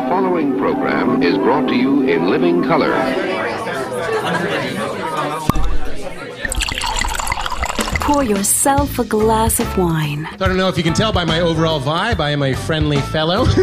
The following program is brought to you in living color. Pour yourself a glass of wine. I don't know if you can tell by my overall vibe, I am a friendly fellow.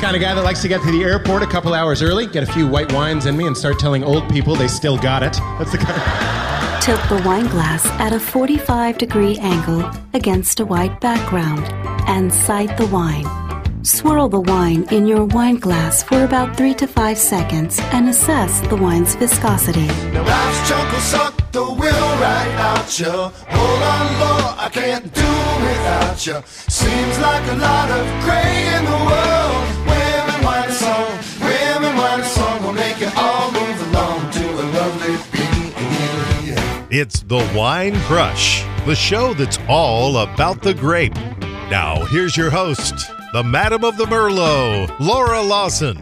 kind of guy that likes to get to the airport a couple hours early, get a few white wines in me, and start telling old people they still got it. That's the kind. Tilt the wine glass at a 45 degree angle against a white background and sight the wine. Swirl the wine in your wine glass for about 3 to 5 seconds and assess the wine's viscosity. Now life's chunk will suck the will right out you. Hold on, Lord, I can't do without you. Seems like a lot of gray in the world. Women, wine a song, women, wine a song will make you all move along to a lovely beat. It's the Wine Crush, the show that's all about the grape. Now, here's your host, the Madam of the Merlot, Laura Lawson.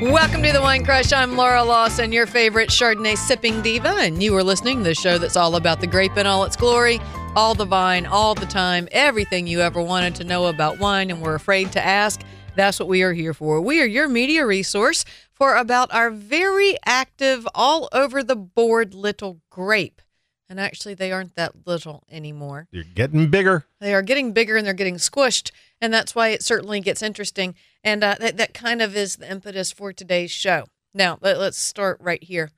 Welcome to the Wine Crush. I'm Laura Lawson, your favorite Chardonnay sipping diva, and you are listening to the show that's all about the grape in all its glory, all the vine, all the time, everything you ever wanted to know about wine and were afraid to ask. That's what we are here for. We are your media resource for about our very active, all over the board little grape. And actually, they aren't that little anymore. They're getting bigger. They are getting bigger and they're getting squished, and that's why it certainly gets interesting. And uh, that that kind of is the impetus for today's show. Now let, us start right here.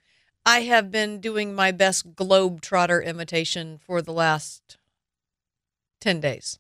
I have been doing my best globetrotter imitation for the last ten days.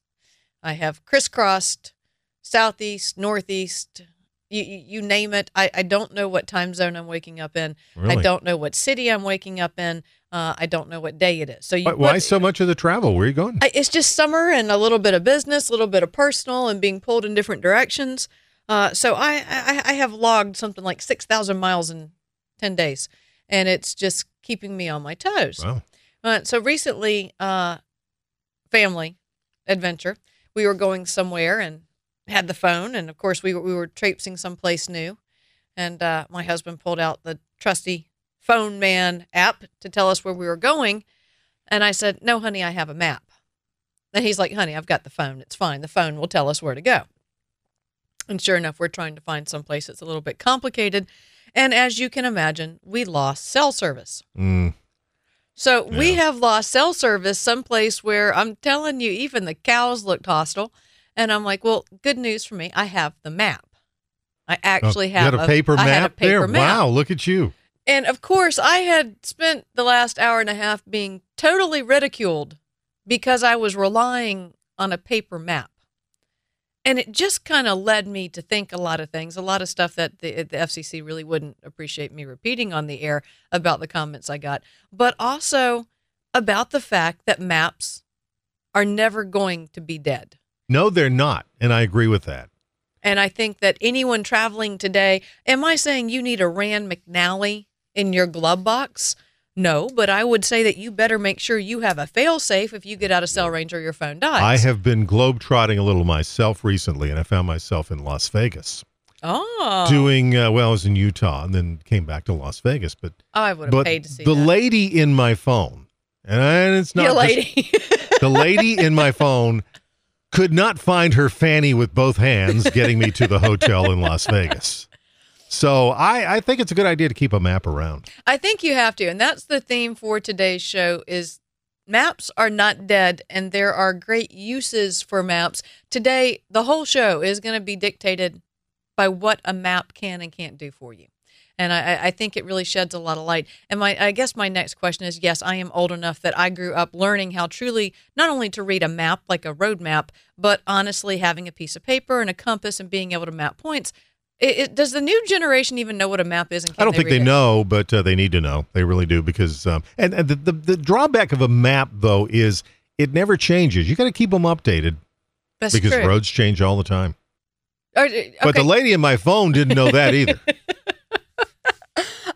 I have crisscrossed southeast, northeast, you, you you name it. I, I don't know what time zone I'm waking up in. I don't know what city I'm waking up in. Uh, I don't know what day it is. So you, Why, why so much of the travel? Where are you going? I, it's just summer and a little bit of business, a little bit of personal, and being pulled in different directions. Uh, so I, I I have logged something like six thousand miles in ten days, and it's just keeping me on my toes. Wow. Uh, so recently, uh, family adventure, we were going somewhere and had the phone, and of course we were, we were traipsing someplace new, and uh, my husband pulled out the trusty phone man app to tell us where we were going, and I said, "No, honey, I have a map." And he's like, "Honey, I've got the phone. It's fine. The phone will tell us where to go." And sure enough, we're trying to find someplace that's a little bit complicated, and as you can imagine, we lost cell service. Mm, So we have lost cell service someplace where I'm telling you, even the cows looked hostile. And I'm like, well, good news for me. I have the map. I actually oh, you have got a paper I map had a paper there. map. Wow, look at you. And of course, I had spent the last hour and a half being totally ridiculed because I was relying on a paper map. And it just kind of led me to think a lot of things, a lot of stuff that the, the FCC really wouldn't appreciate me repeating on the air about the comments I got, but also about the fact that maps are never going to be dead. No, they're not, and I agree with that. And I think that anyone traveling today, am I saying you need a Rand McNally in your glove box? No, but I would say that you better make sure you have a fail safe if you get out of cell range or your phone dies. I have been globetrotting a little myself recently, and I found myself in Las Vegas oh, doing uh, well. I was in Utah, and then came back to Las Vegas. But I would have paid to see the that. lady in my phone, and, it's not just- lady. the lady in my phone could not find her fanny with both hands getting me to the hotel in Las Vegas. So I, I think it's a good idea to keep a map around. I think you have to, and that's the theme for today's show is maps are not dead and there are great uses for maps. Today, the whole show is going to be dictated by what a map can and can't do for you. And I, I- I think it really sheds a lot of light. And my, I guess my next question is: Yes, I am old enough that I grew up learning how truly not only to read a map like a road map, but honestly having a piece of paper and a compass and being able to map points. It, it, does the new generation even know what a map is? And can I don't think read they it? know, but uh, they need to know. They really do because um, and, and the, the the drawback of a map though is it never changes. You got to keep them updated That's because true. roads change all the time. Or- okay. But the lady in my phone didn't know that either.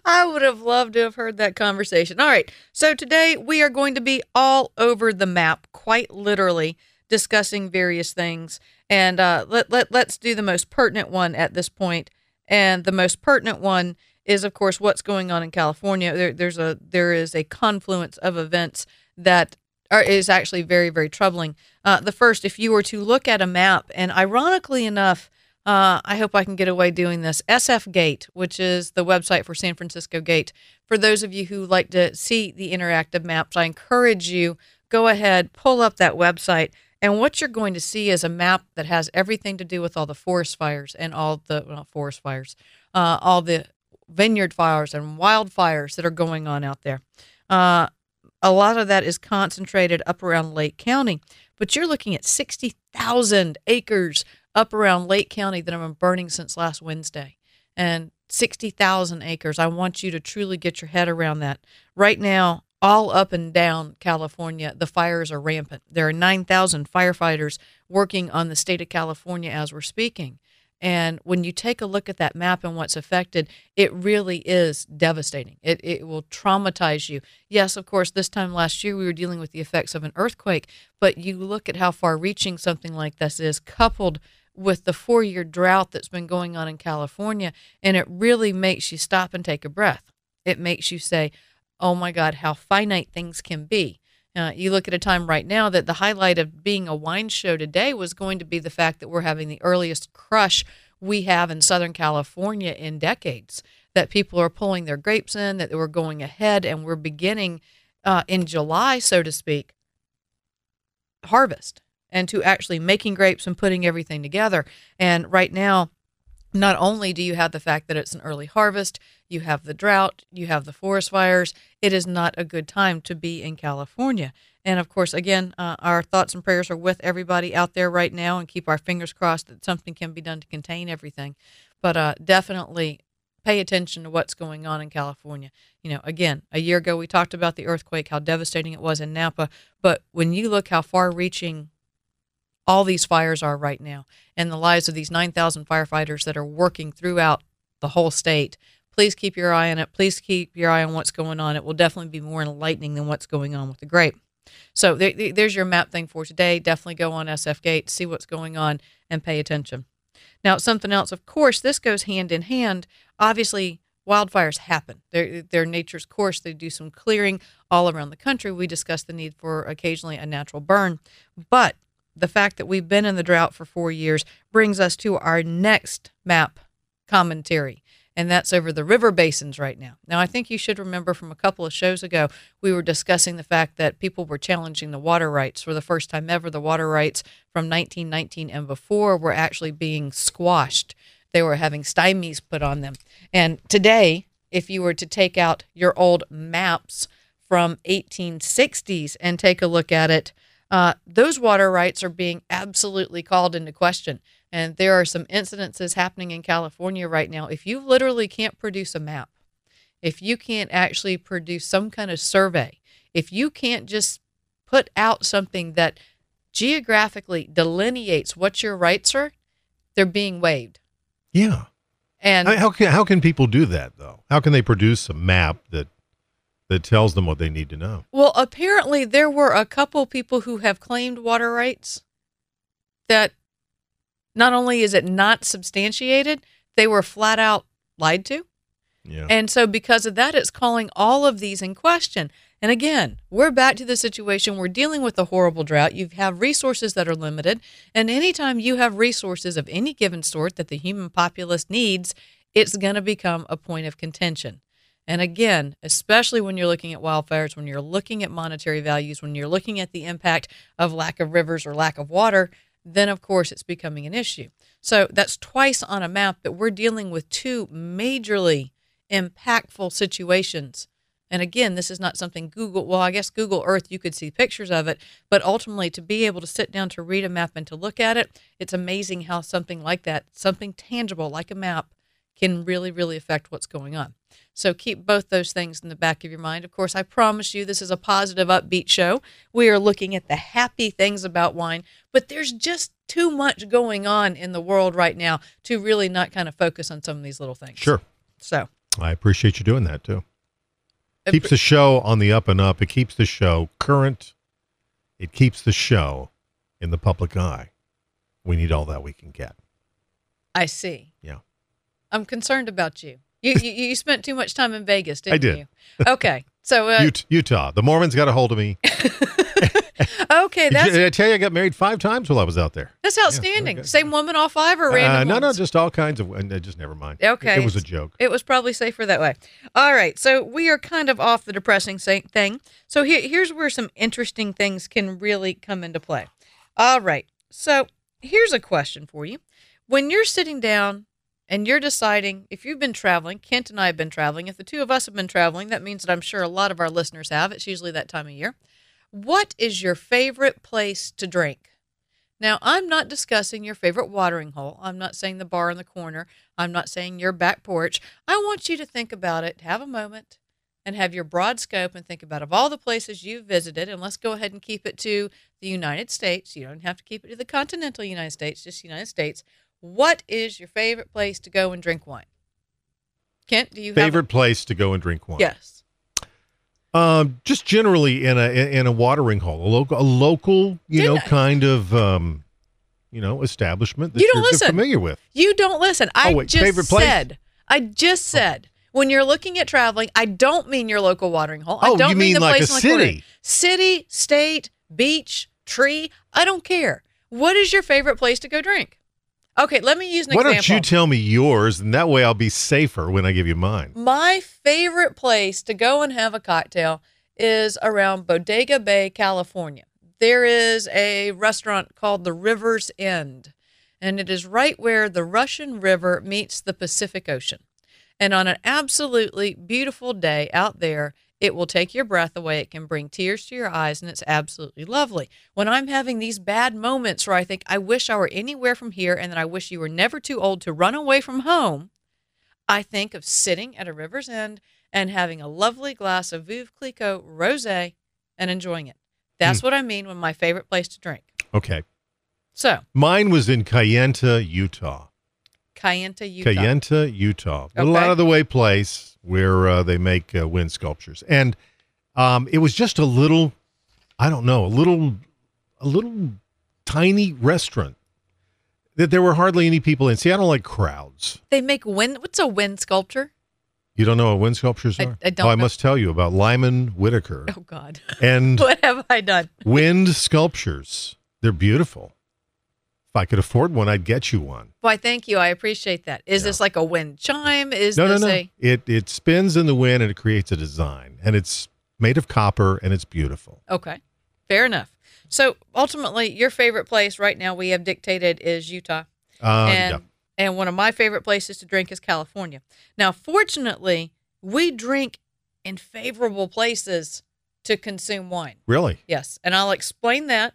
I would have loved to have heard that conversation. All right. So today we are going to be all over the map, quite literally, discussing various things. And uh, let, let, let's do the most pertinent one at this point. And the most pertinent one is, of course, what's going on in California. There, there's a there is a confluence of events that are, is actually very very troubling. Uh, the first, if you were to look at a map, and ironically enough, Uh, I hope I can get away doing this. SF Gate, which is the website for San Francisco Gate. For those of you who like to see the interactive maps, I encourage you go ahead, pull up that website, and what you're going to see is a map that has everything to do with all the forest fires and all the well, forest fires, uh, all the vineyard fires and wildfires that are going on out there. Uh, a lot of that is concentrated up around Lake County, but you're looking at 60,000 acres up around Lake County that have been burning since last Wednesday. And 60,000 acres. I want you to truly get your head around that. Right now, all up and down California, the fires are rampant. There are 9,000 firefighters working on the state of California as we're speaking. And when you take a look at that map and what's affected, it really is devastating. It, it will traumatize you. Yes, of course, this time last year we were dealing with the effects of an earthquake, but you look at how far reaching something like this is, coupled with the four year drought that's been going on in California, and it really makes you stop and take a breath. It makes you say, oh my God, how finite things can be. Uh, you look at a time right now that the highlight of being a wine show today was going to be the fact that we're having the earliest crush we have in Southern California in decades. That people are pulling their grapes in, that we're going ahead, and we're beginning uh, in July, so to speak, harvest and to actually making grapes and putting everything together. And right now, not only do you have the fact that it's an early harvest, you have the drought, you have the forest fires. It is not a good time to be in California. And of course, again, uh, our thoughts and prayers are with everybody out there right now and keep our fingers crossed that something can be done to contain everything. But uh, definitely pay attention to what's going on in California. You know, again, a year ago we talked about the earthquake, how devastating it was in Napa. But when you look how far reaching all these fires are right now and the lives of these 9,000 firefighters that are working throughout the whole state. Please keep your eye on it. Please keep your eye on what's going on. It will definitely be more enlightening than what's going on with the grape. So there, there's your map thing for today. Definitely go on SF Gate, see what's going on, and pay attention. Now, something else, of course, this goes hand in hand. Obviously, wildfires happen. They're, they're nature's course. They do some clearing all around the country. We discussed the need for occasionally a natural burn. But the fact that we've been in the drought for four years brings us to our next map commentary, and that's over the river basins right now. Now, I think you should remember from a couple of shows ago, we were discussing the fact that people were challenging the water rights for the first time ever. The water rights from 1919 and before were actually being squashed, they were having stymies put on them. And today, if you were to take out your old maps from 1860s and take a look at it, uh, those water rights are being absolutely called into question. And there are some incidences happening in California right now. If you literally can't produce a map, if you can't actually produce some kind of survey, if you can't just put out something that geographically delineates what your rights are, they're being waived. Yeah. And I mean, how can how can people do that though? How can they produce a map that that tells them what they need to know? Well, apparently there were a couple people who have claimed water rights that not only is it not substantiated, they were flat out lied to. Yeah. And so because of that, it's calling all of these in question. And again, we're back to the situation we're dealing with a horrible drought. You have resources that are limited. And anytime you have resources of any given sort that the human populace needs, it's going to become a point of contention. And again, especially when you're looking at wildfires, when you're looking at monetary values, when you're looking at the impact of lack of rivers or lack of water, then of course it's becoming an issue. So that's twice on a map that we're dealing with two majorly impactful situations. And again, this is not something Google, well, I guess Google Earth, you could see pictures of it, but ultimately to be able to sit down to read a map and to look at it, it's amazing how something like that, something tangible like a map, can really, really affect what's going on. So keep both those things in the back of your mind. Of course, I promise you this is a positive, upbeat show. We are looking at the happy things about wine, but there's just too much going on in the world right now to really not kind of focus on some of these little things. Sure. So I appreciate you doing that too. Keeps the show on the up and up. It keeps the show current. It keeps the show in the public eye. We need all that we can get. I see. Yeah. I'm concerned about you. You you, you spent too much time in Vegas, didn't I did. you? Okay. So uh, Ut- Utah. The Mormons got a hold of me. Okay, Did, that's did I tell you I got married five times while I was out there? that's outstanding. okay. Same woman all five or random? Uh, no, no, ones? just all kinds of. and, uh, Just never mind. Okay. It was a joke. It was probably safer that way. All right, so we are kind of off the depressing sa- thing. So here, here's where some interesting things can really come into play. All right, so here's a question for you: When you're sitting down and you're deciding if you've been traveling, Kent and I have been traveling. If the two of us have been traveling, that means that I'm sure a lot of our listeners have. It's usually that time of year. What is your favorite place to drink? Now, I'm not discussing your favorite watering hole. I'm not saying the bar in the corner. I'm not saying your back porch. I want you to think about it, have a moment, and have your broad scope and think about of all the places you've visited. And let's go ahead and keep it to the United States. You don't have to keep it to the continental United States, just United States. What is your favorite place to go and drink wine? Kent, do you Favorite place to go and drink wine? yes? Um, just generally in a in a watering hole, a local, a local, you know, Didn't I- kind of, um, you know, establishment that You don't listen. familiar with. You don't listen. I Oh, wait, just favorite place? said. I just said. When you're looking at traveling, I don't mean your local watering hole. I Oh, don't you mean, mean the like place a corner. city. City, state, beach, tree. I don't care. What is your favorite place to go drink? Okay, let me use an Why example. don't you tell me yours, and that way I'll be safer when I give you mine. My favorite place to go and have a cocktail is around Bodega Bay, California. There is a restaurant called the River's End, and it is right where the Russian River meets the Pacific Ocean. And on an absolutely beautiful day out there, it will take your breath away. It can bring tears to your eyes, and it's absolutely lovely. When I'm having these bad moments where I think, I wish I were anywhere from here, and that I wish you were never too old to run away from home, I think of sitting at a river's end and having a lovely glass of Veuve Clicquot rosé and enjoying it. That's hmm. what I mean when my favorite place to drink. Okay, So, mine was in Kayenta, Utah. Kayenta, Utah. Kayenta, Utah, a little out of the way place where uh, they make uh, wind sculptures, and um, it was just a little, I don't know, a little, a little tiny restaurant that there were hardly any people in. See, I don't like crowds. They make wind. What's a wind sculpture? You don't know what wind sculptures I- are? I don't Oh, I must tell you about Lyman Whitaker Oh God, and what have I done? wind sculptures. They're beautiful. If I could afford one, I'd get you one. Why, thank you. I appreciate that. Is this like a wind chime? Is No, no, no. a It it spins in the wind and it creates a design, and it's made of copper and it's beautiful. okay? Fair enough. So ultimately, your favorite place right now we have dictated is Utah. Uh, and yeah. and one of my favorite places to drink is California. Now, fortunately, we drink in favorable places to consume wine. Really? Yes, and I'll explain that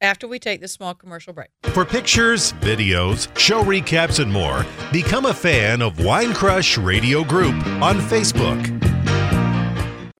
after we take this small commercial break. For pictures, videos, show recaps, and more, become a fan of Wine Crush Radio Group on Facebook.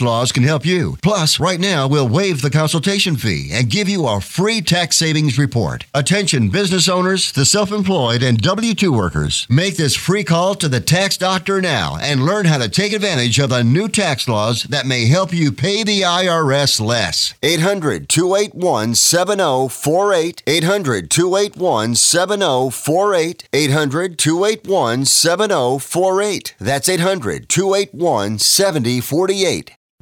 laws can help you. Plus, right now we'll waive the consultation fee and give you our free tax savings report. Attention business owners, the self-employed, and W-2 workers. Make this free call to the tax doctor now and learn how to take advantage of the new tax laws that may help you pay the IRS less. 800 281 7048. 800 281 7048. 800 281 7048. That's 800 281 7048.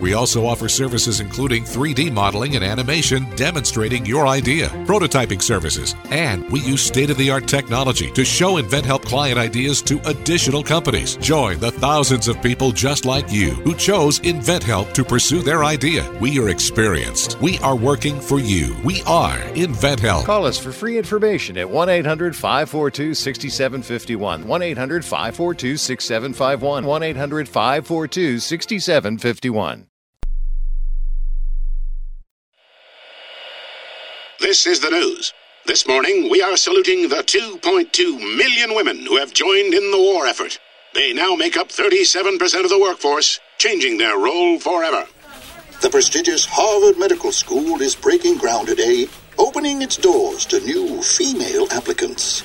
We also offer services including 3D modeling and animation demonstrating your idea, prototyping services, and we use state of the art technology to show InventHelp client ideas to additional companies. Join the thousands of people just like you who chose InventHelp to pursue their idea. We are experienced. We are working for you. We are InventHelp. Call us for free information at 1 800 542 6751. 1 800 542 6751. 1 800 542 6751. This is the news. This morning, we are saluting the 2.2 million women who have joined in the war effort. They now make up 37% of the workforce, changing their role forever. The prestigious Harvard Medical School is breaking ground today, opening its doors to new female applicants.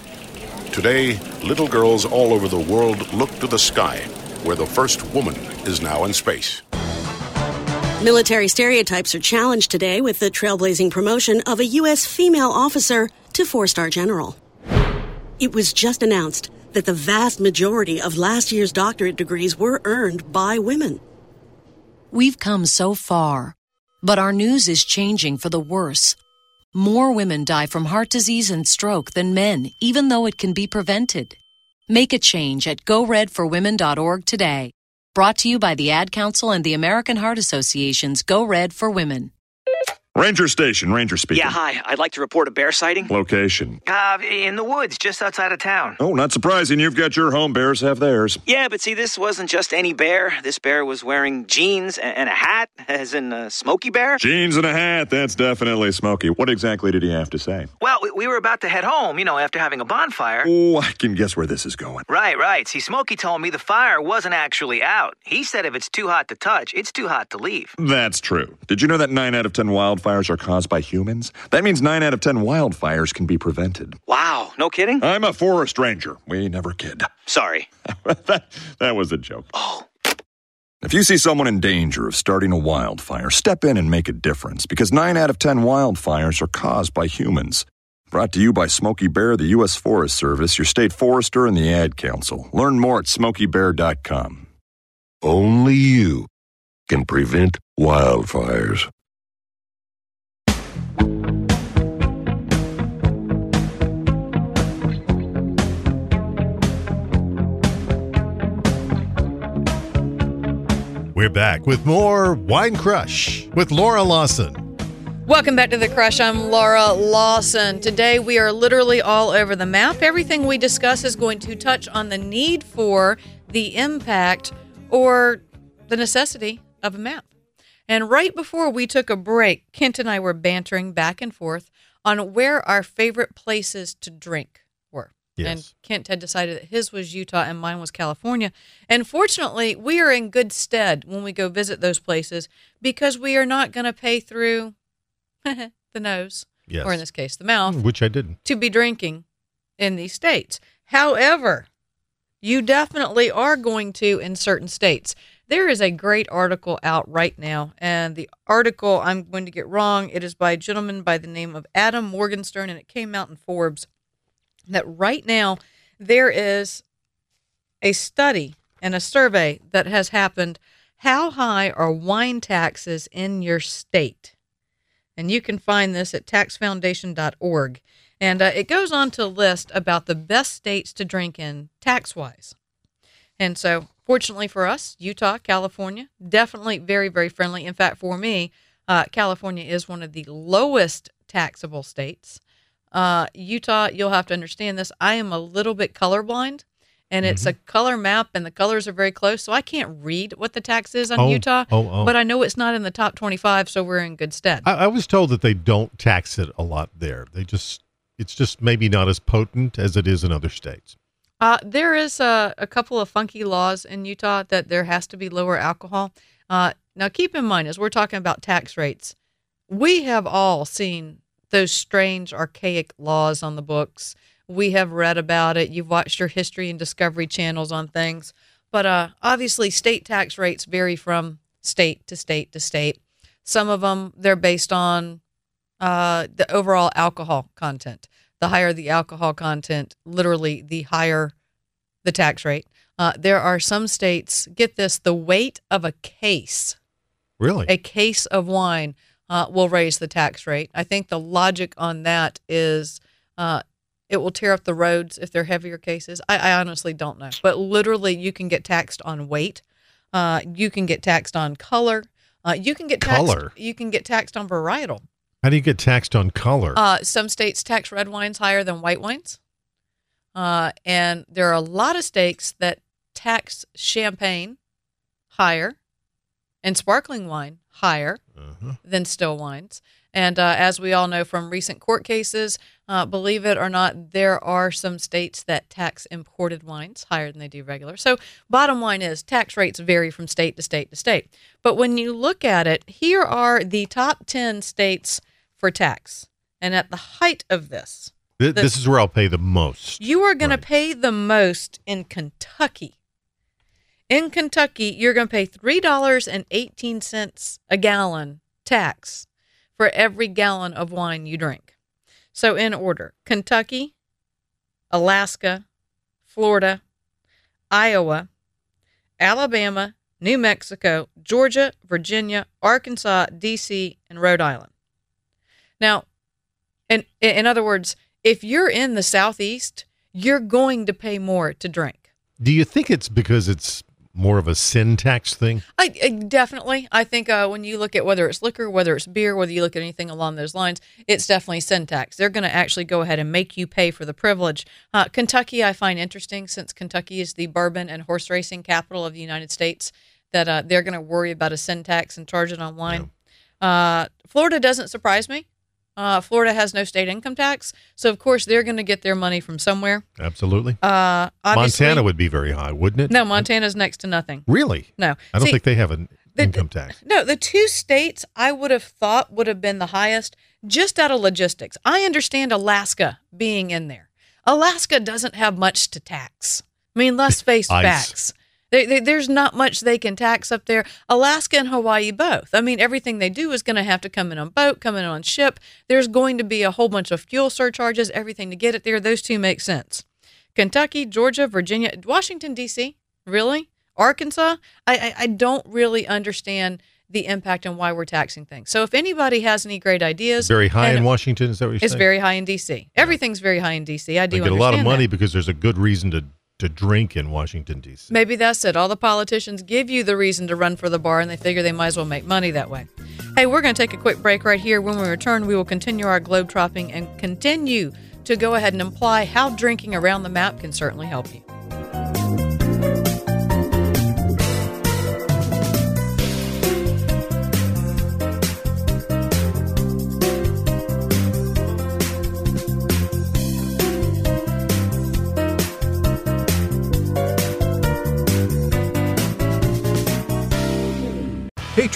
Today, little girls all over the world look to the sky, where the first woman is now in space. Military stereotypes are challenged today with the trailblazing promotion of a U.S. female officer to four star general. It was just announced that the vast majority of last year's doctorate degrees were earned by women. We've come so far, but our news is changing for the worse. More women die from heart disease and stroke than men, even though it can be prevented. Make a change at goredforwomen.org today. Brought to you by the Ad Council and the American Heart Association's Go Red for Women. Ranger Station, Ranger speaking. Yeah, hi. I'd like to report a bear sighting. Location. Uh, in the woods, just outside of town. Oh, not surprising. You've got your home. Bears have theirs. Yeah, but see, this wasn't just any bear. This bear was wearing jeans and a hat, as in a Smokey Bear. Jeans and a hat. That's definitely Smokey. What exactly did he have to say? Well, we were about to head home, you know, after having a bonfire. Oh, I can guess where this is going. Right, right. See, Smokey told me the fire wasn't actually out. He said if it's too hot to touch, it's too hot to leave. That's true. Did you know that 9 out of 10 wildfires are caused by humans? That means 9 out of 10 wildfires can be prevented. Wow, no kidding? I'm a forest ranger. We never kid. Sorry. that, that was a joke. Oh. If you see someone in danger of starting a wildfire, step in and make a difference because 9 out of 10 wildfires are caused by humans. Brought to you by Smokey Bear, the U.S. Forest Service, your state forester, and the Ad Council. Learn more at smokeybear.com. Only you can prevent wildfires. We're back with more Wine Crush with Laura Lawson. Welcome back to The Crush. I'm Laura Lawson. Today we are literally all over the map. Everything we discuss is going to touch on the need for, the impact, or the necessity of a map. And right before we took a break, Kent and I were bantering back and forth on where our favorite places to drink. Yes. And Kent had decided that his was Utah and mine was California. And fortunately, we are in good stead when we go visit those places because we are not going to pay through the nose, Yes. or in this case, the mouth, mm, Which I didn't. to be drinking in these states. However, you definitely are going to in certain states. There is a great article out right now, and the article I'm going to get wrong. It is by a gentleman by the name of Adam Morgenstern, and it came out in Forbes. That right now there is a study and a survey that has happened. How high are wine taxes in your state? And you can find this at taxfoundation.org. And uh, it goes on to list about the best states to drink in tax wise. And so, fortunately for us, Utah, California, definitely very, very friendly. In fact, for me, uh, California is one of the lowest taxable states. Uh, Utah, you'll have to understand this. I am a little bit colorblind, and it's a color map, and the colors are very close, so I can't read what the tax is on Oh, Utah. oh, oh. But I know it's not in the top 25, so we're in good stead. I, I was told that they don't tax it a lot there. They just, it's just maybe not as potent as it is in other states. Uh, there is a, a couple of funky laws in Utah that there has to be lower alcohol. Uh, now, keep in mind, as we're talking about tax rates, we have all seen those strange, archaic laws on the books. We have read about it. You've watched your history and discovery channels on things. But uh, obviously, state tax rates vary from state to state to state. Some of them, they're based on uh, the overall alcohol content. The higher the alcohol content, literally, the higher the tax rate. Uh, there are some states, get this, the weight of a case Really? A case of wine uh, will raise the tax rate. I think the logic on that is uh, it will tear up the roads if they're heavier cases. I, I honestly don't know, but literally, you can get taxed on weight. Uh, you can get taxed on color. Uh, you can get taxed, Color? You can get taxed on varietal. How do you get taxed on color? Uh, some states tax red wines higher than white wines. Uh, and there are a lot of states that tax champagne higher and sparkling wine higher than still wines. And uh, as we all know from recent court cases, uh, believe it or not, there are some states that tax imported wines higher than they do regular. So, bottom line is tax rates vary from state to state to state. But when you look at it, here are the top 10 states for tax. And at the height of this, Th- the- this is where I'll pay the most. you are going to pay the most in Kentucky. In Kentucky, you're going to pay $3.18 a gallon tax for every gallon of wine you drink. So, in order Kentucky, Alaska, Florida, Iowa, Alabama, New Mexico, Georgia, Virginia, Arkansas, D.C., and Rhode Island. Now, in, in other words, if you're in the Southeast, you're going to pay more to drink. Do you think it's because it's more of a sin tax thing? I, I definitely. I think uh, when you look at whether it's liquor, whether it's beer, whether you look at anything along those lines, it's definitely sin tax. They're going to actually go ahead and make you pay for the privilege. Uh, Kentucky, I find interesting since Kentucky is the bourbon and horse racing capital of the United States. That uh, they're going to worry about a sin tax and charge it on wine. Uh, Florida doesn't surprise me. Uh, Florida has no state income tax, so of course they're going to get their money from somewhere. Absolutely. Uh, Montana would be very high, wouldn't it? No, Montana's next to nothing. Really? No. I don't See, think they have an the- income tax. No, the two states I would have thought would have been the highest just out of logistics. I understand Alaska being in there. Alaska doesn't have much to tax. I mean, let's face Ice. facts. They, they, there's not much they can tax up there. Alaska and Hawaii both. I mean, everything they do is going to have to come in on boat, come in on ship. There's going to be a whole bunch of fuel surcharges, everything to get it there. Those two make sense. Kentucky, Georgia, Virginia, Washington, D.C., really? Arkansas? I, I, I don't really understand the impact and why we're taxing things. So if anybody has any great ideas, Very high in Washington, is that what you're It's saying? very high in D.C. Everything's very high in D.C. I do They get a lot of money that. because there's a good reason to, to drink in Washington, D.C. Maybe that's it. All the politicians give you the reason to run for the bar, and they figure they might as well make money that way. Hey, we're going to take a quick break right here. When we return, we will continue our globe tropping and continue to go ahead and imply how drinking around the map can certainly help you.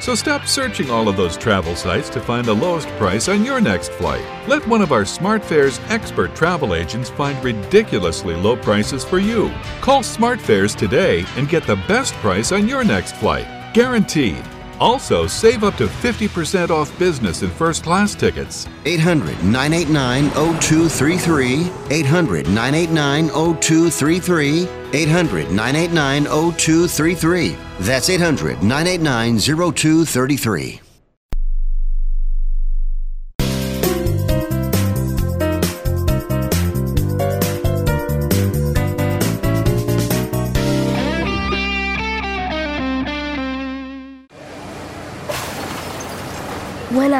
So stop searching all of those travel sites to find the lowest price on your next flight. Let one of our SmartFares expert travel agents find ridiculously low prices for you. Call SmartFares today and get the best price on your next flight. Guaranteed. Also, save up to 50% off business and first class tickets. 800 989 0233. 800 989 0233. 800 989 0233. That's 800 989 0233.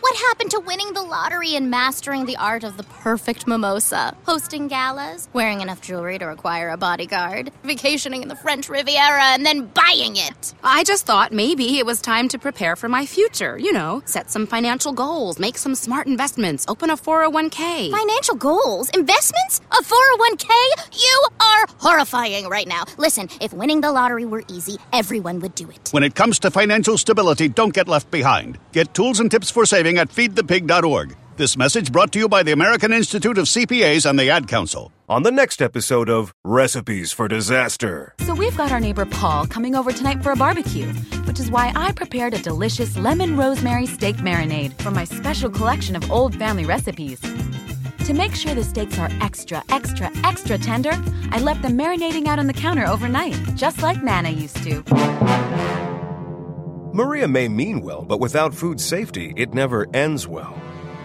What happened to winning the lottery and mastering the art of the perfect mimosa? Hosting galas, wearing enough jewelry to require a bodyguard, vacationing in the French Riviera, and then buying it. I just thought maybe it was time to prepare for my future. You know, set some financial goals, make some smart investments, open a 401k. Financial goals? Investments? A 401k? You are horrifying right now. Listen, if winning the lottery were easy, everyone would do it. When it comes to financial stability, don't get left behind. Get tools and tips for saving at feedthepig.org. This message brought to you by the American Institute of CPAs and the Ad Council. On the next episode of Recipes for Disaster. So we've got our neighbor Paul coming over tonight for a barbecue, which is why I prepared a delicious lemon rosemary steak marinade from my special collection of old family recipes. To make sure the steaks are extra, extra, extra tender, I left them marinating out on the counter overnight, just like Nana used to. Maria may mean well, but without food safety, it never ends well.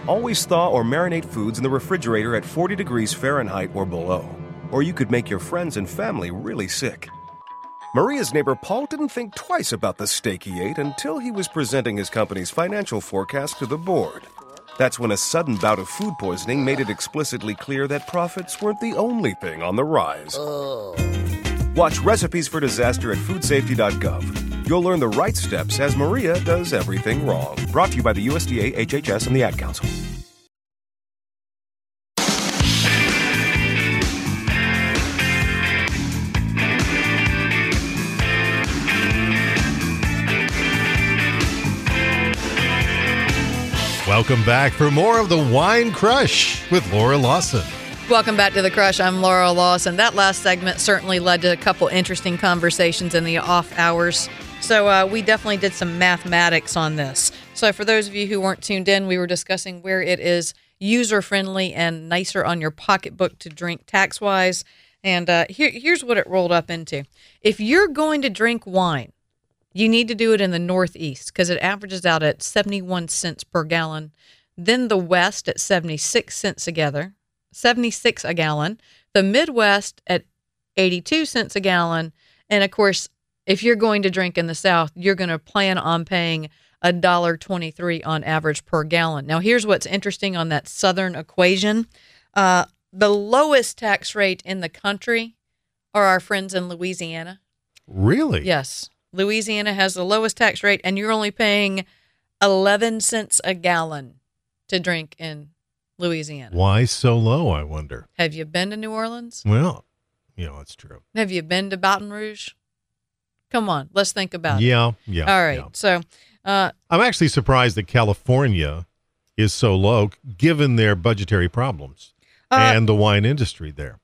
Always thaw or marinate foods in the refrigerator at 40 degrees Fahrenheit or below, or you could make your friends and family really sick. Maria's neighbor Paul didn't think twice about the steak he ate until he was presenting his company's financial forecast to the board. That's when a sudden bout of food poisoning made it explicitly clear that profits weren't the only thing on the rise. Oh. Watch Recipes for Disaster at foodsafety.gov. You'll learn the right steps as Maria does everything wrong. Brought to you by the USDA, HHS, and the Ad Council. Welcome back for more of the Wine Crush with Laura Lawson. Welcome back to the Crush. I'm Laura Lawson. That last segment certainly led to a couple interesting conversations in the off hours. So uh, we definitely did some mathematics on this. So for those of you who weren't tuned in, we were discussing where it is user friendly and nicer on your pocketbook to drink tax wise. And uh, here, here's what it rolled up into. If you're going to drink wine, you need to do it in the Northeast because it averages out at 71 cents per gallon. Then the West at 76 cents together, 76 a gallon. The Midwest at 82 cents a gallon. And of course, if you're going to drink in the South, you're going to plan on paying a dollar 23 on average per gallon. Now, here's what's interesting on that Southern equation. Uh, the lowest tax rate in the country are our friends in Louisiana. Really? Yes. Louisiana has the lowest tax rate, and you're only paying 11 cents a gallon to drink in Louisiana. Why so low, I wonder? Have you been to New Orleans? Well, you know, it's true. Have you been to Baton Rouge? Come on, let's think about it. Yeah, yeah. All right. yeah. So, uh, I'm actually surprised that California is so low given their budgetary problems Uh, and the wine industry there.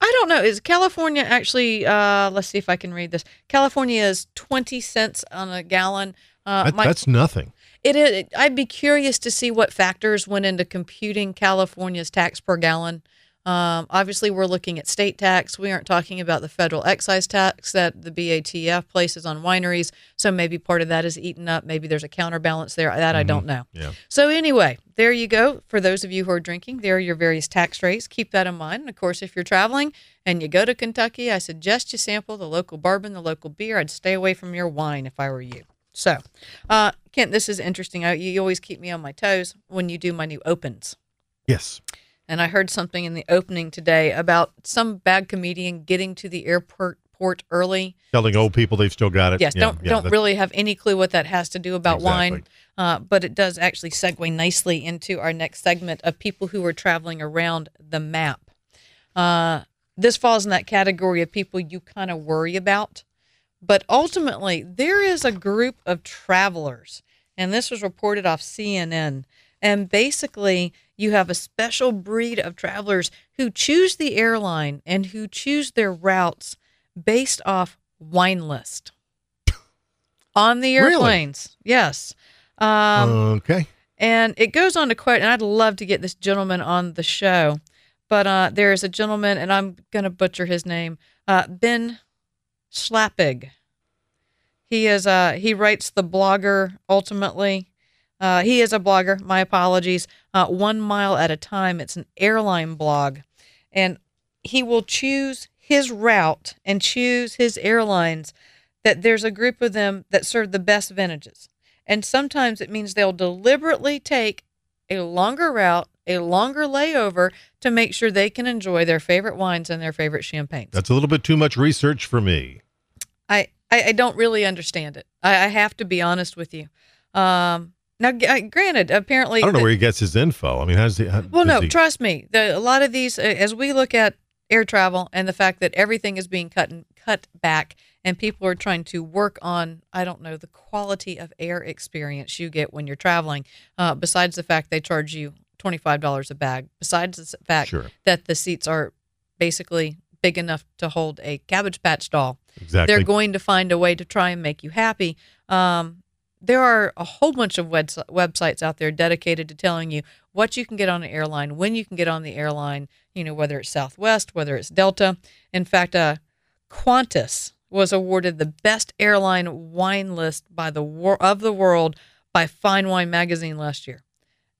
I don't know. Is California actually? Uh, let's see if I can read this. California is twenty cents on a gallon. Uh, That- my- that's nothing. It is. I'd be curious to see what factors went into computing California's tax per gallon. Um, obviously, we're looking at state tax. We aren't talking about the federal excise tax that the BATF places on wineries. So maybe part of that is eaten up. Maybe there's a counterbalance there. That I don't know. Yeah. So anyway, there you go. For those of you who are drinking, there are your various tax rates. Keep that in mind. And of course, if you're traveling and you go to Kentucky, I suggest you sample the local bourbon, the local beer. I'd stay away from your wine if I were you. So, uh, Kent, this is interesting. I, you always keep me on my toes when you do my new opens. Yes. And I heard something in the opening today about some bad comedian getting to the airport port early. Telling old people they've still got it. Yes, Yeah, don't yeah, don't really have any clue what that has to do about wine, uh, but it does actually segue nicely into our next segment of people who are traveling around the map. Uh, this falls in that category of people you kind of worry about. But ultimately, there is a group of travelers, and this was reported off CNN. And basically, you have a special breed of travelers who choose the airline and who choose their routes based off wine list on the Really? airplanes. Yes. Um, okay. and it goes on to quote, and I'd love to get this gentleman on the show, but uh, there is a gentleman, and I'm going to butcher his name, uh, Ben Schlappig. He is uh, he writes the blogger ultimately. Uh, he is a blogger. My apologies. Uh, one mile at a time. It's an airline blog, and he will choose his route and choose his airlines. That there's a group of them that serve the best vintages, and sometimes it means they'll deliberately take a longer route, a longer layover to make sure they can enjoy their favorite wines and their favorite champagnes. That's a little bit too much research for me. I, I, I don't really understand it. I, I have to be honest with you. Um, now, I- granted, apparently, I don't know the- where he gets his info. I mean, how's he? How, well, no, he- trust me. The, a lot of these, uh, as we look at air travel and the fact that everything is being cut and cut back, and people are trying to work on, I don't know, the quality of air experience you get when you're traveling. Uh, besides the fact they charge you twenty five dollars a bag. Besides the fact Sure. that the seats are basically big enough to hold a Cabbage Patch doll. Exactly. They're going to find a way to try and make you happy. Um, there are a whole bunch of webs- websites out there dedicated to telling you what you can get on an airline, when you can get on the airline, you know, whether it's Southwest, whether it's Delta. In fact, uh, Qantas was awarded the best airline wine list by the wor- of the world by Fine Wine magazine last year.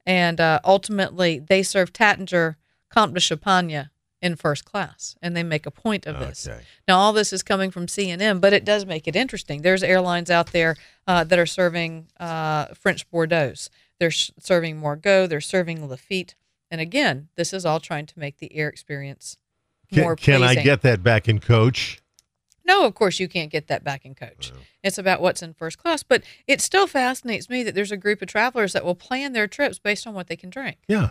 And uh, ultimately, they serve Taittinger Comte de Champagne in first class, and they make a point of this. Now, all this is coming from CNN, but it does make it interesting. There's airlines out there uh, that are serving uh, French Bordeaux. They're sh- serving Margaux. They're serving Lafite. And again, this is all trying to make the air experience Can, more can I get that back in coach? No, of course you can't get that back in coach. It's about what's in first class, but it still fascinates me that there's a group of travelers that will plan their trips based on what they can drink. Yeah.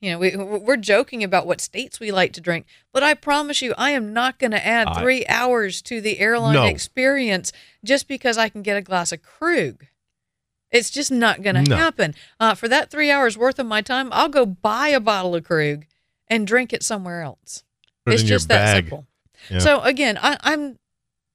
You know, we we're joking about what states we like to drink, but I promise you, I am not going to add I- three hours to the airline No. experience just because I can get a glass of Krug. It's just not going to No. happen. Uh, for that three hours worth of my time, I'll go buy a bottle of Krug and drink it somewhere else. Put it it's your just that simple. Yeah. So again, I, I'm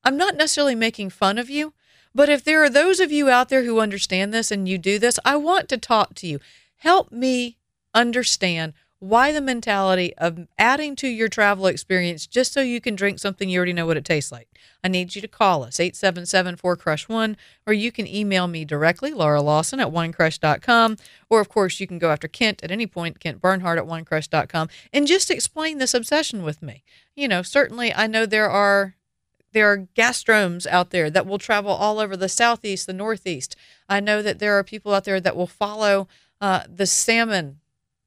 I'm not necessarily making fun of you, but if there are those of you out there who understand this and you do this, I want to talk to you. Help me understand why the mentality of adding to your travel experience just so you can drink something you already know what it tastes like. I need you to call us 877-4crush1 or you can email me directly Laura Lawson at winecrush.com or of course you can go after Kent at any point Kent Bernhardt at winecrush.com and just explain this obsession with me. You know, certainly I know there are there are gastromes out there that will travel all over the southeast, the northeast. I know that there are people out there that will follow uh, the salmon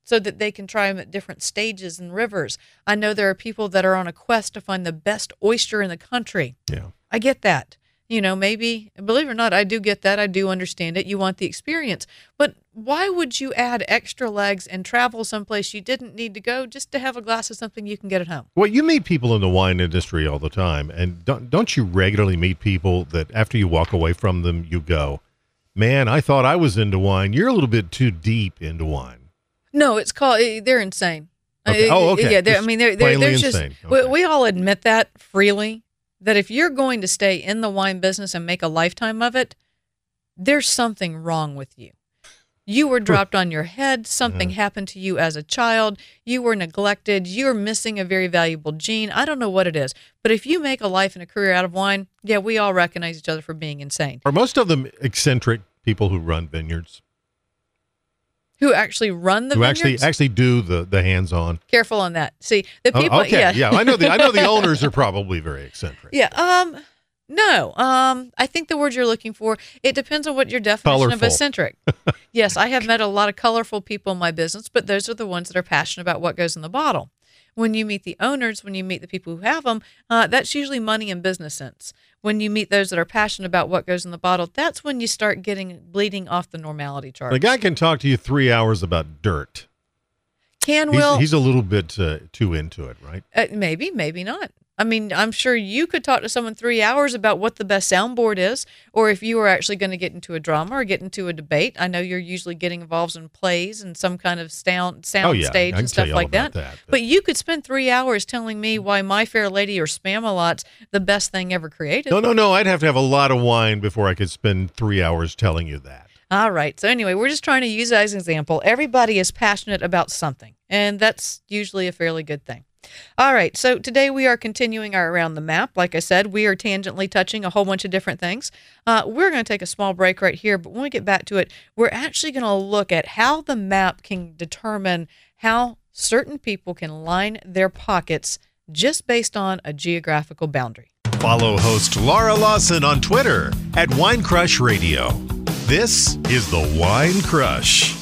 so that they can try them at different stages and rivers. I know there are people that are on a quest to find the best oyster in the country. Yeah. I get that. You know, maybe, believe it or not, I do get that. I do understand it. You want the experience. But why would you add extra legs and travel someplace you didn't need to go just to have a glass of something you can get at home? Well, you meet people in the wine industry all the time, and don't don't you regularly meet people that after you walk away from them, you go, "Man, I thought I was into wine. You're a little bit too deep into wine." No, it's called. eh, They're insane. Okay. Uh, Oh, okay. Yeah, I mean, they're, they're, they're just. insane. We, we all admit that freely. That if you're going to stay in the wine business and make a lifetime of it, there's something wrong with you. You were dropped on your head. Something happened to you as a child. You were neglected. You're missing a very valuable gene. I don't know what it is, but if you make a life and a career out of wine, yeah, we all recognize each other for being insane. Are most of them eccentric people who run vineyards? Who actually run the who actually vineyards? actually do the the hands on? Careful on that. See, the Oh, people. okay, yeah, yeah. I know the I know the owners are probably very eccentric. Yeah. Um. No. Um. I think the word you're looking for. It depends on what your definition of eccentric. yes, I have met a lot of colorful people in my business, but those are the ones that are passionate about what goes in the bottle. When you meet the owners, when you meet the people who have them, uh, that's usually money and business sense. When you meet those that are passionate about what goes in the bottle, that's when you start getting bleeding off the normality chart. The guy can talk to you three hours about dirt. Can He's, Will he's a little bit uh, too into it, right? Uh, maybe, maybe not. I mean, I'm sure you could talk to someone three hours about what the best soundboard is, or if you were actually going to get into a drama or get into a debate. I know you're usually getting involved in plays and some kind of sound sound Oh, yeah, stage and stuff like that. that, but. you could spend three hours telling me why My Fair Lady or Spamalot's the best thing ever created. No, no, no. I'd have to have a lot of wine before I could spend three hours telling you that. All right. So anyway, we're just trying to use that as an example. Everybody is passionate about something, and that's usually a fairly good thing. All right. So today we are continuing our around the map. Like I said, we are tangentially touching a whole bunch of different things. Uh, we're going to take a small break right here, but when we get back to it, we're actually going to look at how the map can determine how certain people can line their pockets just based on a geographical boundary. Follow host Laura Lawson on Twitter at Wine Crush Radio. This is the Wine Crush.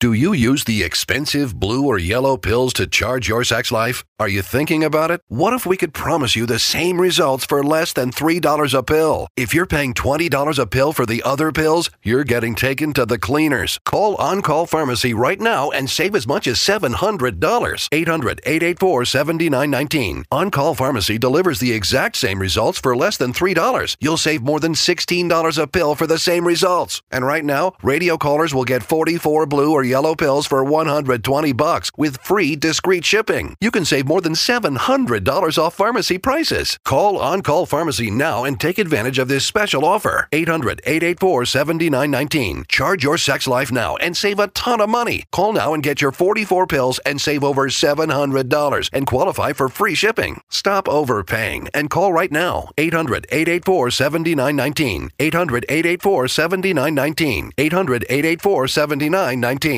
Do you use the expensive blue or yellow pills to charge your sex life? Are you thinking about it? What if we could promise you the same results for less than $3 a pill? If you're paying $20 a pill for the other pills, you're getting taken to the cleaners. Call On Call Pharmacy right now and save as much as $700. 800 884 7919. On Call Pharmacy delivers the exact same results for less than $3. You'll save more than $16 a pill for the same results. And right now, radio callers will get 44 blue or yellow pills for 120 bucks with free discreet shipping. You can save more than $700 off pharmacy prices. Call On Call Pharmacy now and take advantage of this special offer. 800 884 7919. Charge your sex life now and save a ton of money. Call now and get your 44 pills and save over $700 and qualify for free shipping. Stop overpaying and call right now. 800 884 7919. 800 884 7919. 800 884 7919.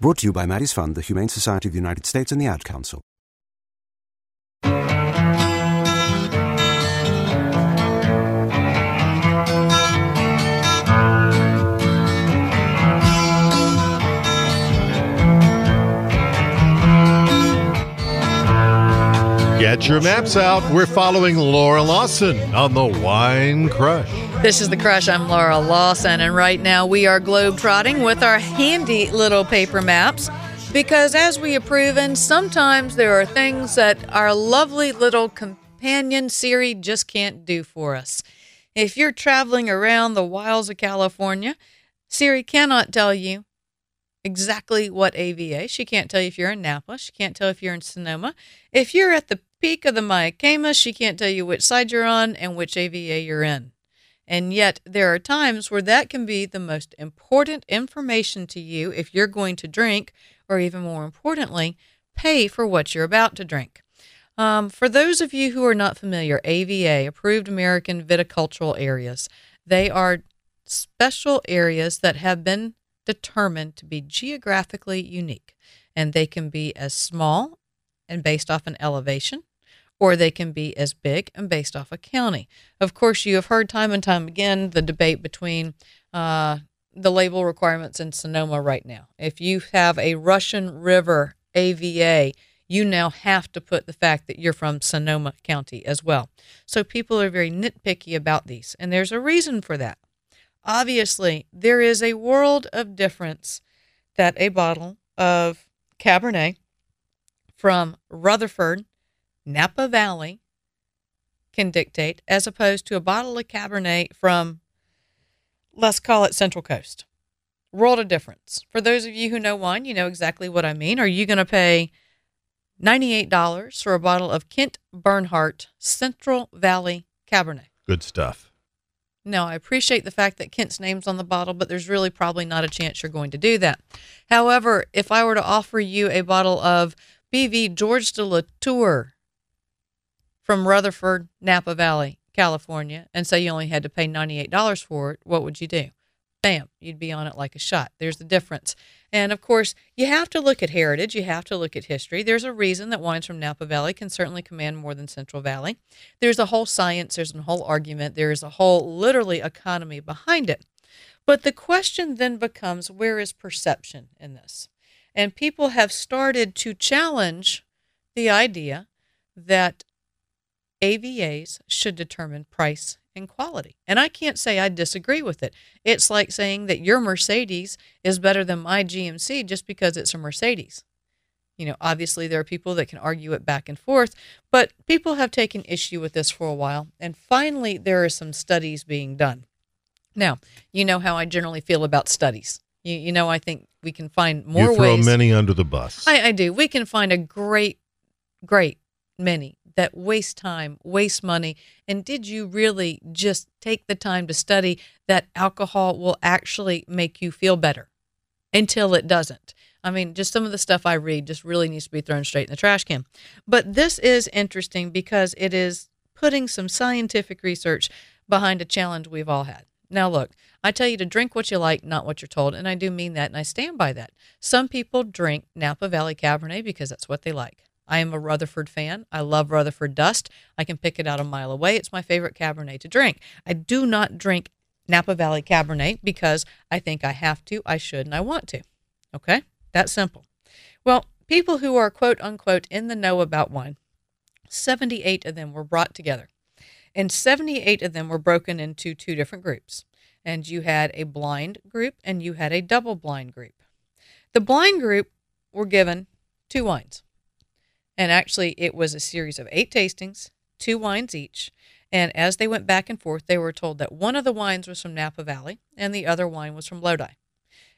Brought to you by Maddie's Fund, the Humane Society of the United States, and the Ad Council. Get your maps out. We're following Laura Lawson on the Wine Crush. This is The Crush. I'm Laura Lawson, and right now we are globetrotting with our handy little paper maps because, as we have proven, sometimes there are things that our lovely little companion Siri just can't do for us. If you're traveling around the wilds of California, Siri cannot tell you exactly what AVA. She can't tell you if you're in Napa. She can't tell if you're in Sonoma. If you're at the peak of the Mayacamas, she can't tell you which side you're on and which AVA you're in. And yet, there are times where that can be the most important information to you if you're going to drink, or even more importantly, pay for what you're about to drink. Um, for those of you who are not familiar, AVA, Approved American Viticultural Areas, they are special areas that have been determined to be geographically unique. And they can be as small and based off an elevation, or they can be as big and based off a county. Of course, you have heard time and time again the debate between uh, the label requirements in Sonoma right now. If you have a Russian River AVA, you now have to put the fact that you're from Sonoma County as well. So people are very nitpicky about these, and there's a reason for that. Obviously, there is a world of difference that a bottle of Cabernet from Rutherford, Napa Valley can dictate as opposed to a bottle of Cabernet from, let's call it Central Coast. World of difference. For those of you who know wine, you know exactly what I mean. Are you going to pay $98 for a bottle of Kent Bernhardt Central Valley Cabernet? Good stuff. No, I appreciate the fact that Kent's name's on the bottle, but there's really probably not a chance you're going to do that. However, if I were to offer you a bottle of BV George de la Tour from Rutherford, Napa Valley, California, and say you only had to pay $98 for it, what would you do? Bam, you'd be on it like a shot. There's the difference. And of course, you have to look at heritage, you have to look at history. There's a reason that wines from Napa Valley can certainly command more than Central Valley. There's a whole science, there's a whole argument, there's a whole literally economy behind it. But the question then becomes where is perception in this? And people have started to challenge the idea that AVAs should determine price and quality. And I can't say I disagree with it. It's like saying that your Mercedes is better than my GMC just because it's a Mercedes. You know, obviously there are people that can argue it back and forth, but people have taken issue with this for a while. And finally, there are some studies being done. Now, you know how I generally feel about studies. You, you know, I think we can find more you throw ways. many under the bus. I, I do. We can find a great, great many that waste time, waste money. And did you really just take the time to study that alcohol will actually make you feel better until it doesn't? I mean, just some of the stuff I read just really needs to be thrown straight in the trash can. But this is interesting because it is putting some scientific research behind a challenge we've all had. Now, look, I tell you to drink what you like, not what you're told, and I do mean that, and I stand by that. Some people drink Napa Valley Cabernet because that's what they like. I am a Rutherford fan. I love Rutherford Dust. I can pick it out a mile away. It's my favorite Cabernet to drink. I do not drink Napa Valley Cabernet because I think I have to, I should, and I want to. Okay? That's simple. Well, people who are quote unquote in the know about wine, 78 of them were brought together. And 78 of them were broken into two different groups. And you had a blind group and you had a double blind group. The blind group were given two wines. And actually, it was a series of eight tastings, two wines each. And as they went back and forth, they were told that one of the wines was from Napa Valley and the other wine was from Lodi.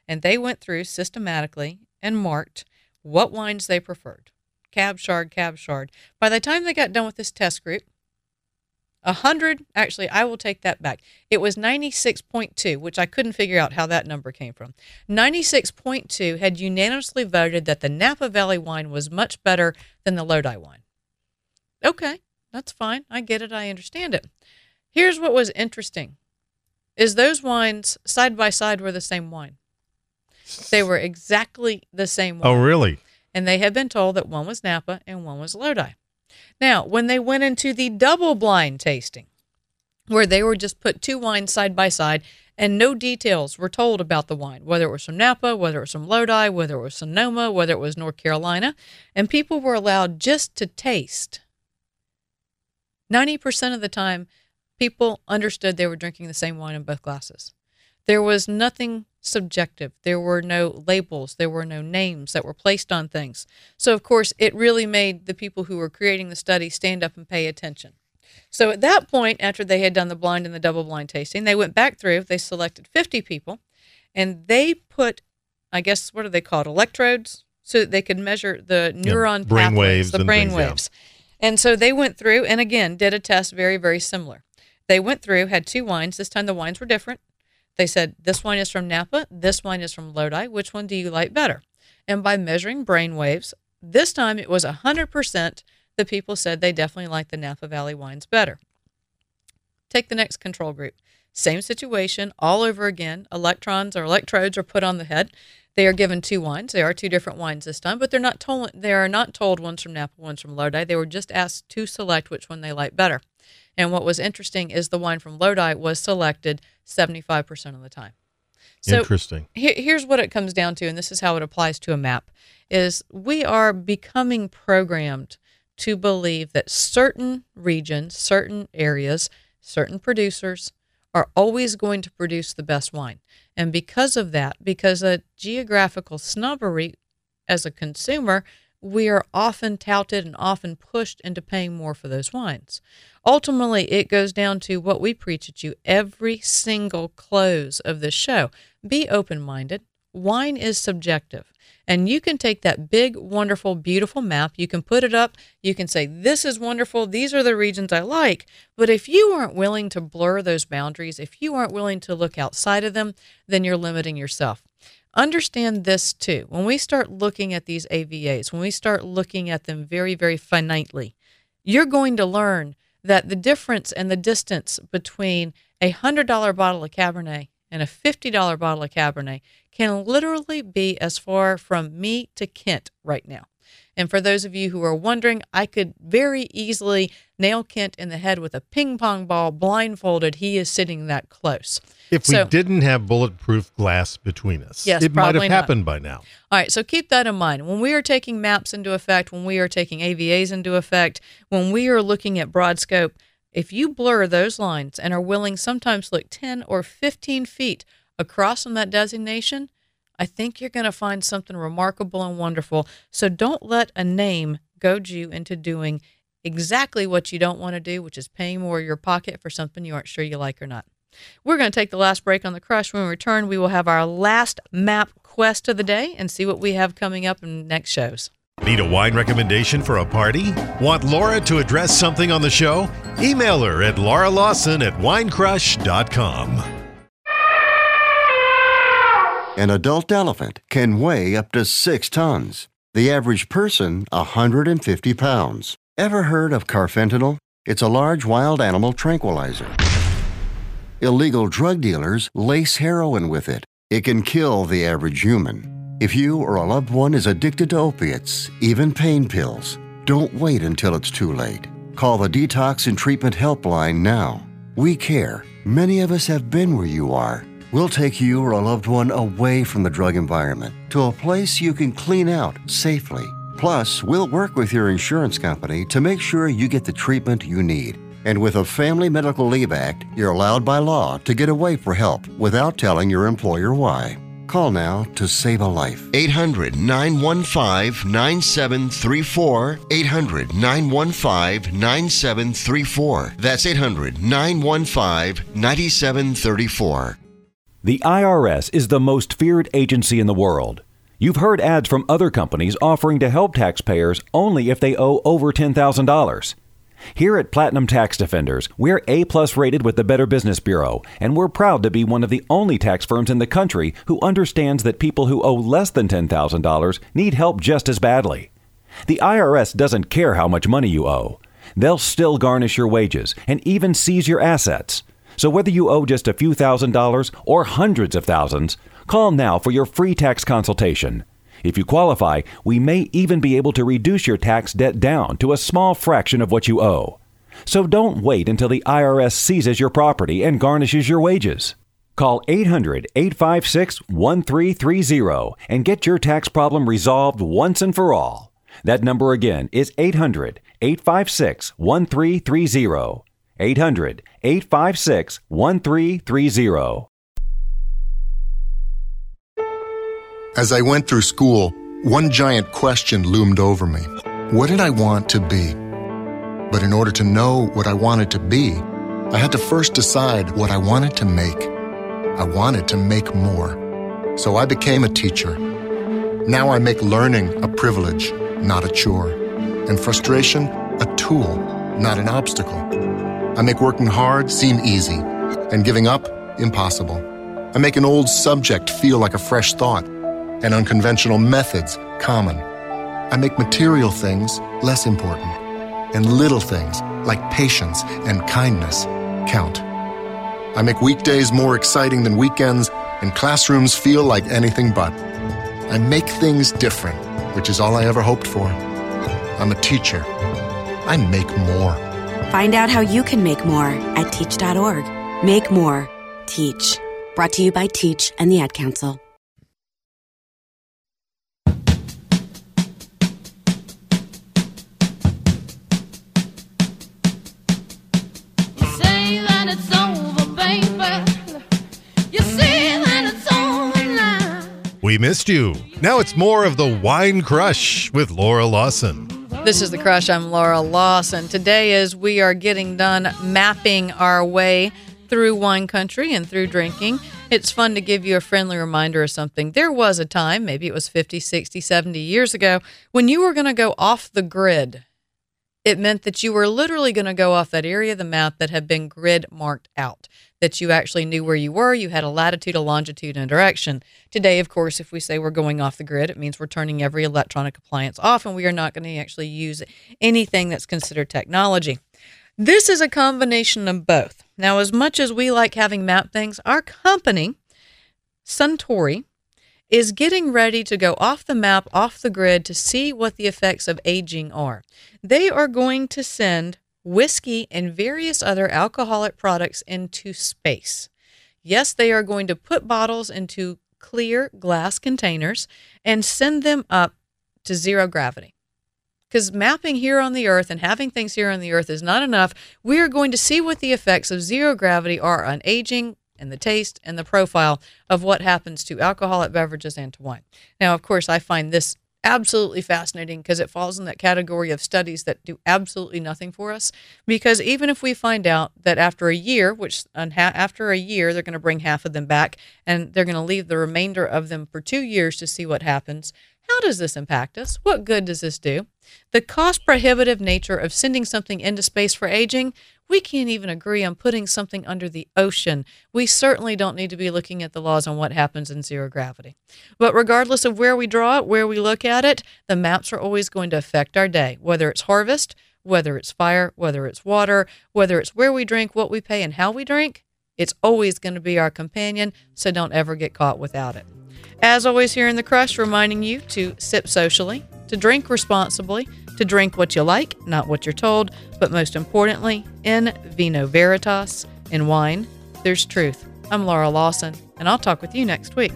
And they went through systematically and marked what wines they preferred cab shard, cab shard. By the time they got done with this test group, a hundred, actually, I will take that back. It was 96.2, which I couldn't figure out how that number came from. 96.2 had unanimously voted that the Napa Valley wine was much better than the Lodi wine. Okay, that's fine. I get it. I understand it. Here's what was interesting is those wines side by side were the same wine. They were exactly the same oh, wine. Oh, really? And they had been told that one was Napa and one was Lodi. Now, when they went into the double blind tasting, where they were just put two wines side by side and no details were told about the wine, whether it was from Napa, whether it was from Lodi, whether it was Sonoma, whether it was North Carolina, and people were allowed just to taste. 90% of the time, people understood they were drinking the same wine in both glasses. There was nothing subjective. There were no labels. There were no names that were placed on things. So, of course, it really made the people who were creating the study stand up and pay attention. So, at that point, after they had done the blind and the double blind tasting, they went back through, they selected 50 people, and they put, I guess, what are they called? Electrodes, so that they could measure the neuron yeah, brain pathways, waves the brain things, yeah. waves. And so they went through and again did a test very, very similar. They went through, had two wines. This time the wines were different. They said, This wine is from Napa, this wine is from Lodi. Which one do you like better? And by measuring brain waves, This time it was 100% the people said they definitely like the Napa Valley wines better. Take the next control group. Same situation all over again. Electrons or electrodes are put on the head. They are given two wines. They are two different wines this time, but they're not told. They are not told one's from Napa, one's from Lodi. They were just asked to select which one they like better. And what was interesting is the wine from Lodi was selected 75% of the time. So Interesting. Here, here's what it comes down to, and this is how it applies to a map: is we are becoming programmed to believe that certain regions, certain areas, certain producers are always going to produce the best wine. And because of that, because of geographical snobbery as a consumer, we are often touted and often pushed into paying more for those wines. Ultimately, it goes down to what we preach at you every single close of this show. Be open minded. Wine is subjective. And you can take that big, wonderful, beautiful map, you can put it up, you can say, This is wonderful, these are the regions I like. But if you aren't willing to blur those boundaries, if you aren't willing to look outside of them, then you're limiting yourself. Understand this too. When we start looking at these AVAs, when we start looking at them very, very finitely, you're going to learn that the difference and the distance between a $100 bottle of Cabernet and a $50 bottle of Cabernet can literally be as far from me to Kent right now. And for those of you who are wondering, I could very easily nail Kent in the head with a ping pong ball blindfolded. He is sitting that close. If So- we didn't have bulletproof glass between us, Yes, it might have not. happened by now. All right, so keep that in mind. When we are taking maps into effect, when we are taking AVAs into effect, when we are looking at broad scope, if you blur those lines and are willing sometimes to look 10 or 15 feet across from that designation, I think you're going to find something remarkable and wonderful. So don't let a name goad you into doing exactly what you don't want to do, which is paying more of your pocket for something you aren't sure you like or not. We're going to take the last break on the crush. When we return, we will have our last map quest of the day and see what we have coming up in next shows. Need a wine recommendation for a party? Want Laura to address something on the show? Email her at Laura Lawson at winecrush.com. An adult elephant can weigh up to six tons. The average person, 150 pounds. Ever heard of carfentanil? It's a large wild animal tranquilizer. Illegal drug dealers lace heroin with it. It can kill the average human. If you or a loved one is addicted to opiates, even pain pills, don't wait until it's too late. Call the Detox and Treatment Helpline now. We care. Many of us have been where you are. We'll take you or a loved one away from the drug environment to a place you can clean out safely. Plus, we'll work with your insurance company to make sure you get the treatment you need. And with a Family Medical Leave Act, you're allowed by law to get away for help without telling your employer why. Call now to save a life. 800 915 9734. 800 915 9734. That's 800 915 9734. The IRS is the most feared agency in the world. You've heard ads from other companies offering to help taxpayers only if they owe over $10,000. Here at Platinum Tax Defenders, we're A plus rated with the Better Business Bureau, and we're proud to be one of the only tax firms in the country who understands that people who owe less than $10,000 need help just as badly. The IRS doesn't care how much money you owe. They'll still garnish your wages and even seize your assets. So whether you owe just a few thousand dollars or hundreds of thousands, call now for your free tax consultation. If you qualify, we may even be able to reduce your tax debt down to a small fraction of what you owe. So don't wait until the IRS seizes your property and garnishes your wages. Call 800 856 1330 and get your tax problem resolved once and for all. That number again is 800 856 1330. 800 856 1330. As I went through school, one giant question loomed over me What did I want to be? But in order to know what I wanted to be, I had to first decide what I wanted to make. I wanted to make more. So I became a teacher. Now I make learning a privilege, not a chore, and frustration a tool, not an obstacle. I make working hard seem easy, and giving up impossible. I make an old subject feel like a fresh thought, and unconventional methods common. I make material things less important, and little things like patience and kindness count. I make weekdays more exciting than weekends, and classrooms feel like anything but. I make things different, which is all I ever hoped for. I'm a teacher. I make more. Find out how you can make more at teach.org. Make more. Teach. Brought to you by Teach and the Ad Council. We missed you. Now it's more of the Wine Crush with Laura Lawson. This is the Crush. I'm Laura Lawson. Today, as we are getting done mapping our way through wine country and through drinking, it's fun to give you a friendly reminder of something. There was a time, maybe it was 50, 60, 70 years ago, when you were going to go off the grid. It meant that you were literally going to go off that area of the map that had been grid marked out that you actually knew where you were. You had a latitude, a longitude, and a direction. Today, of course, if we say we're going off the grid, it means we're turning every electronic appliance off and we are not going to actually use anything that's considered technology. This is a combination of both. Now, as much as we like having map things, our company, Suntory, is getting ready to go off the map, off the grid to see what the effects of aging are. They are going to send whiskey, and various other alcoholic products into space. Yes, they are going to put bottles into clear glass containers and send them up to zero gravity. Because mapping here on the earth and having things here on the earth is not enough. We are going to see what the effects of zero gravity are on aging and the taste and the profile of what happens to alcoholic beverages and to wine. Now, of course, I find this absolutely fascinating because it falls in that category of studies that do absolutely nothing for us. Because even if we find out that after a year, which after a year they're going to bring half of them back and they're going to leave the remainder of them for two years to see what happens, how does this impact us? What good does this do? The cost prohibitive nature of sending something into space for aging, we can't even agree on putting something under the ocean. We certainly don't need to be looking at the laws on what happens in zero gravity. But regardless of where we draw it, where we look at it, the maps are always going to affect our day, whether it's harvest, whether it's fire, whether it's water, whether it's where we drink, what we pay, and how we drink. It's always going to be our companion, so don't ever get caught without it. As always, here in the Crush, reminding you to sip socially, to drink responsibly, to drink what you like, not what you're told, but most importantly, in vino veritas, in wine, there's truth. I'm Laura Lawson, and I'll talk with you next week.